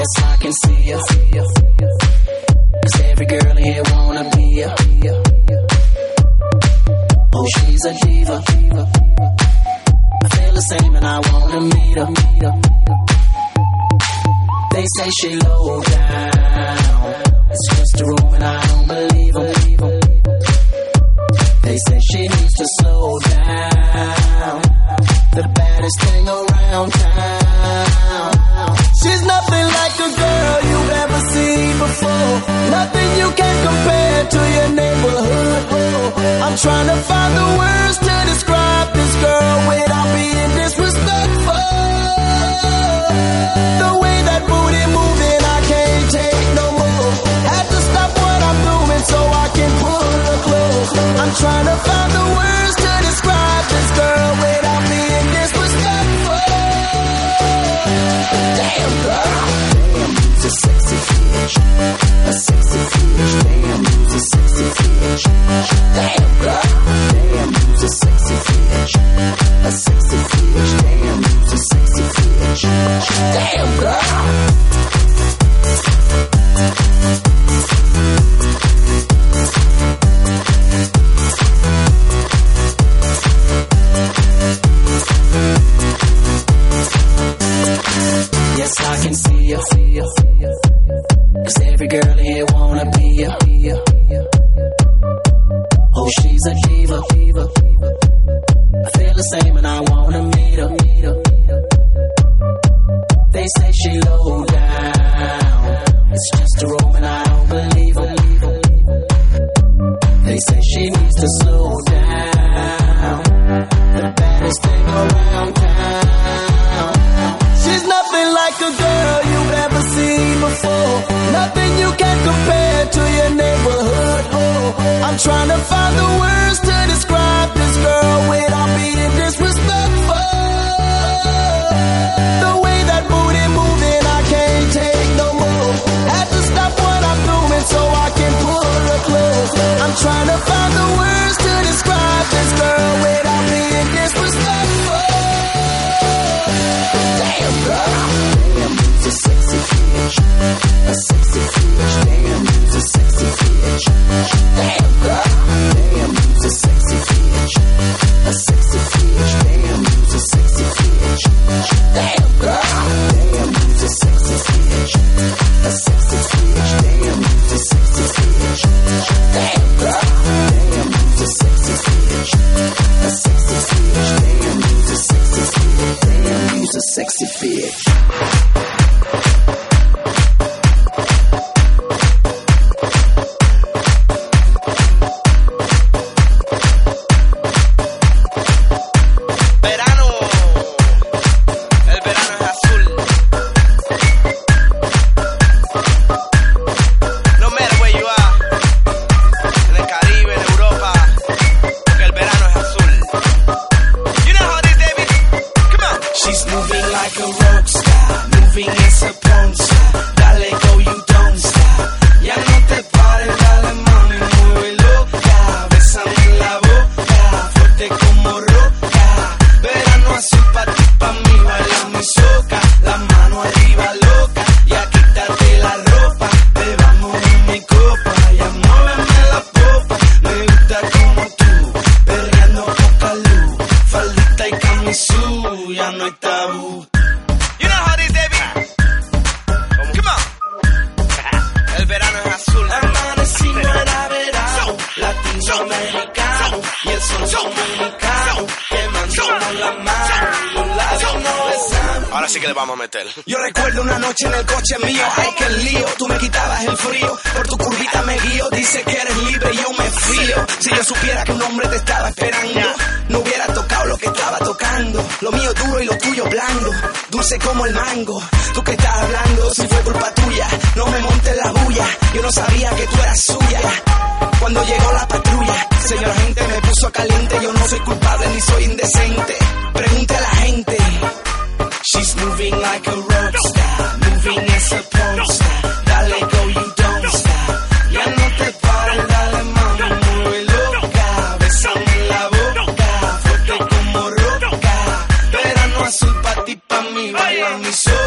Yes, I can see ya. Cause every girl here wanna be ya. Oh, she's a diva. I feel the same and I wanna meet her. They say she low down. It's just a room and I don't believe them. They say she needs to slow down. The baddest thing around town. She's nothing before. Nothing you can compare to your neighborhood. I'm trying to find the words to describe this girl without being disrespectful. The way that booty moving, I can't take no more. Had to stop what I'm doing so I can pull her close. I'm trying to find the words que le vamos a meter. Yo recuerdo una noche en el coche mío, ay que lío, tú me quitabas el frío, por tu curvita me guío, dice que eres libre y yo me fío. Si yo supiera que un hombre te estaba esperando, no hubiera tocado lo que estaba tocando. Lo mío duro y lo tuyo blando, dulce como el mango. Tú que estás hablando, si fue culpa tuya, no me montes la bulla, yo no sabía que tú eras suya. Cuando llegó la patrulla, señor agente me puso caliente, yo no soy culpable ni soy indecente. Moving like a rock star, moving as a star. Dale go, you don't stop. Ya no te pares, dale mami, mueve loca. Bésame en la boca, fuerte como roca. Verano azul pa' ti, pa' mí, baila mi soca.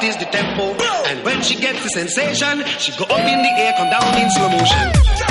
practice the tempo. And when she gets the sensation, she go up in the air, come down in slow motion.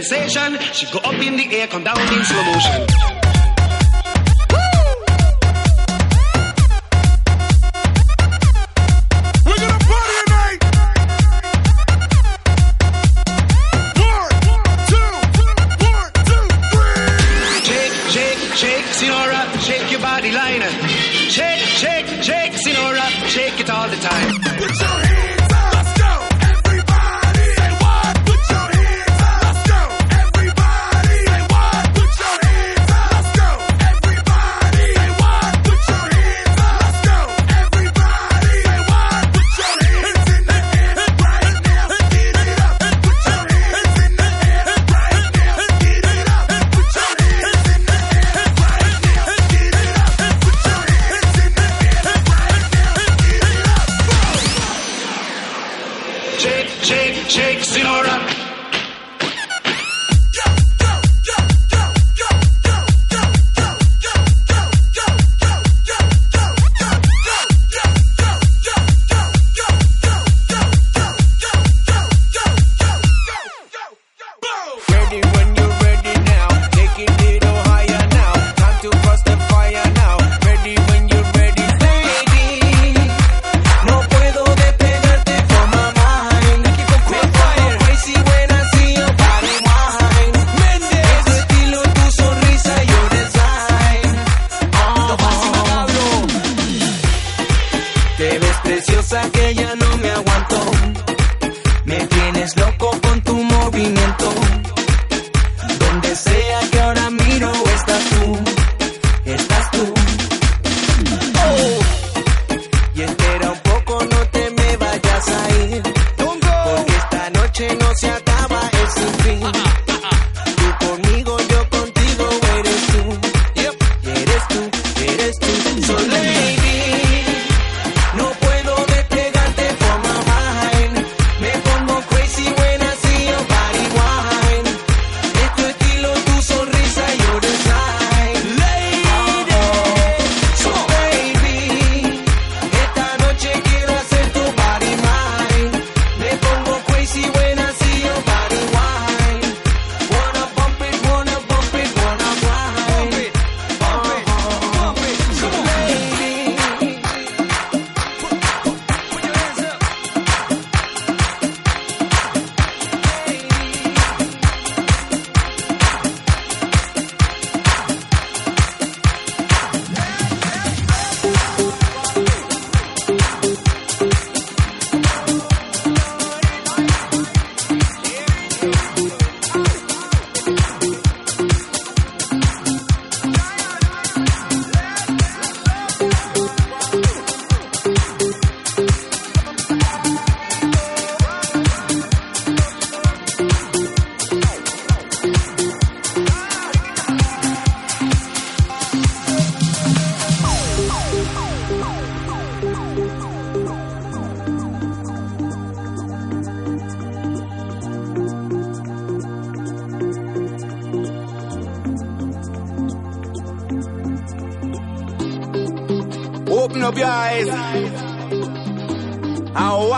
sensation. She go up in the air, come down in slow motion.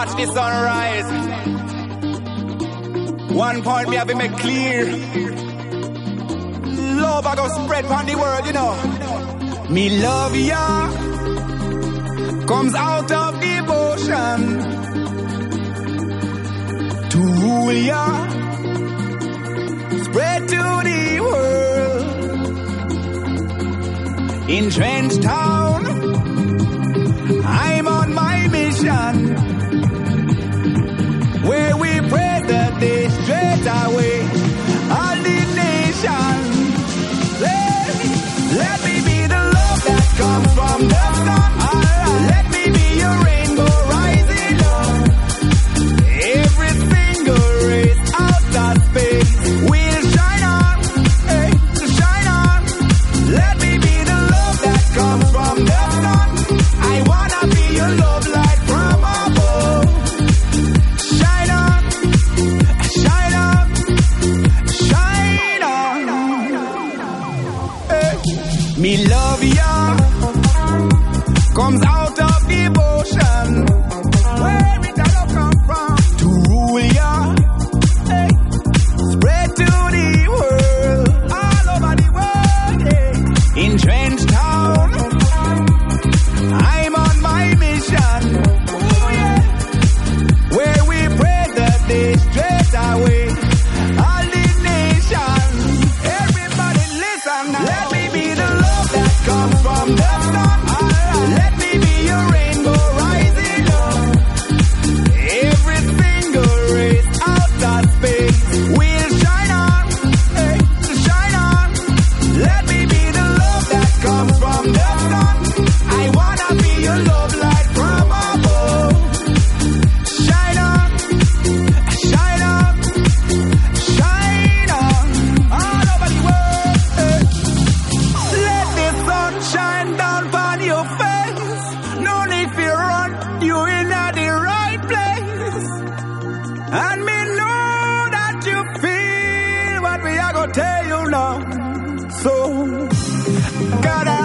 watch the sunrise. One point me have been make clear. Love I go spread on the world, you know. Me love ya comes out of devotion to rule ya, spread to the world. In Trench Town. Gather